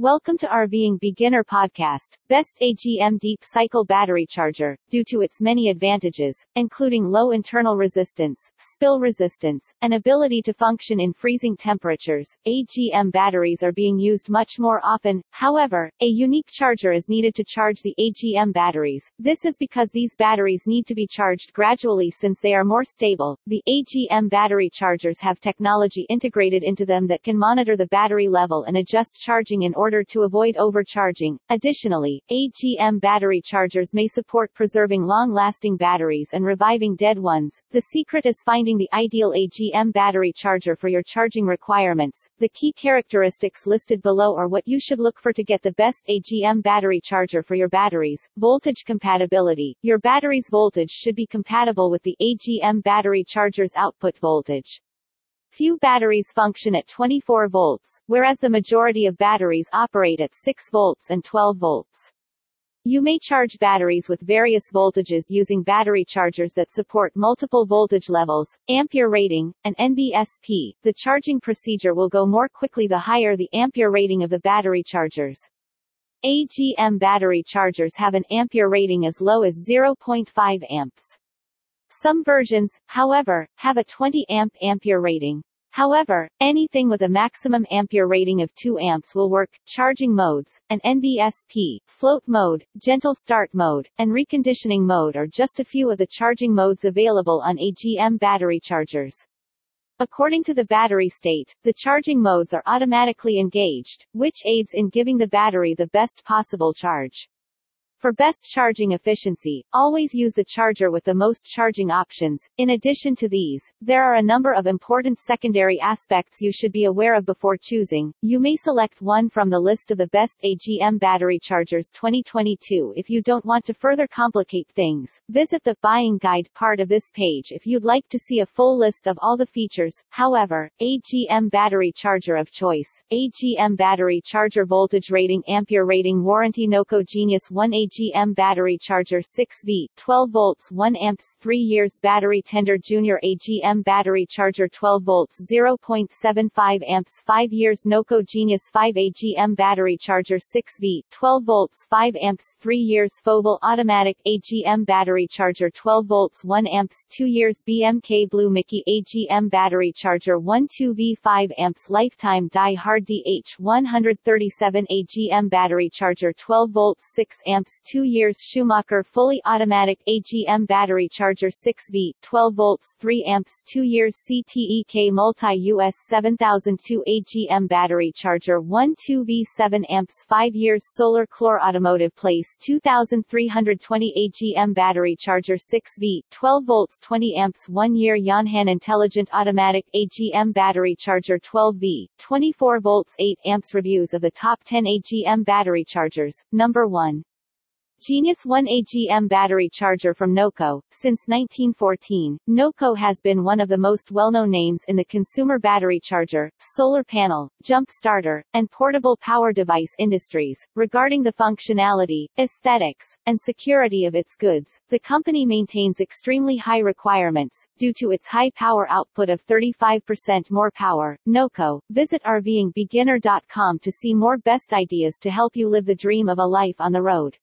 Welcome to RVing Beginner Podcast, Best AGM Deep Cycle Battery Charger, due to its many advantages, including low internal resistance, spill resistance, and ability to function in freezing temperatures. AGM batteries are being used much more often, however, a unique charger is needed to charge the AGM batteries. This is because these batteries need to be charged gradually since they are more stable. The AGM battery chargers have technology integrated into them that can monitor the battery level and adjust charging in order order to avoid overcharging. Additionally, AGM battery chargers may support preserving long-lasting batteries and reviving dead ones. The secret is finding the ideal AGM battery charger for your charging requirements. The key characteristics listed below are what you should look for to get the best AGM battery charger for your batteries. Voltage compatibility. Your battery's voltage should be compatible with the AGM battery charger's output voltage. Few batteries function at 24 volts, whereas the majority of batteries operate at 6 volts and 12 volts. You may charge batteries with various voltages using battery chargers that support multiple voltage levels, ampere rating, and NBSP. The charging procedure will go more quickly the higher the ampere rating of the battery chargers. AGM battery chargers have an ampere rating as low as 0.5 amps. Some versions, however, have a 20 amp ampere rating. However, anything with a maximum ampere rating of 2 amps will work. Charging modes, an NBSP, float mode, gentle start mode, and reconditioning mode are just a few of the charging modes available on AGM battery chargers. According to the battery state, the charging modes are automatically engaged, which aids in giving the battery the best possible charge. For best charging efficiency, always use the charger with the most charging options. In addition to these, there are a number of important secondary aspects you should be aware of before choosing. You may select one from the list of the best AGM battery chargers 2022 if you don't want to further complicate things. Visit the buying guide part of this page if you'd like to see a full list of all the features. However, AGM battery charger of choice. AGM battery charger voltage rating ampere rating warranty Noco Genius 1 AGM battery charger 6V, 12 volts 1 amps 3 years battery tender junior AGM battery charger 12 volts 0.75 amps 5 years Noco Genius 5 AGM battery charger 6V, 12 volts 5 amps 3 years Foval automatic AGM battery charger 12 volts 1 amps 2 years BMK Blue Mickey AGM battery charger 12V 5 amps lifetime Die Hard DH 137 AGM battery charger 12 volts 6 amps 2 years Schumacher fully automatic AGM battery charger 6V, 12 volts 3 amps 2 years CTEK multi-US 7002 AGM battery charger 12V 7 amps 5 years Solar Clore Automotive Place 2320 AGM battery charger 6V, 12 volts 20 amps 1 year Yonhan Intelligent Automatic AGM battery charger 12V, 24 volts 8 amps Reviews of the top 10 AGM battery chargers, number 1. Genius 1 AGM battery charger from Noco. Since 1914, Noco has been one of the most well-known names in the consumer battery charger, solar panel, jump starter, and portable power device industries. Regarding the functionality, aesthetics, and security of its goods, the company maintains extremely high requirements, due to its high power output of 35% more power. Noco. Visit RVingBeginner.com to see more best ideas to help you live the dream of a life on the road.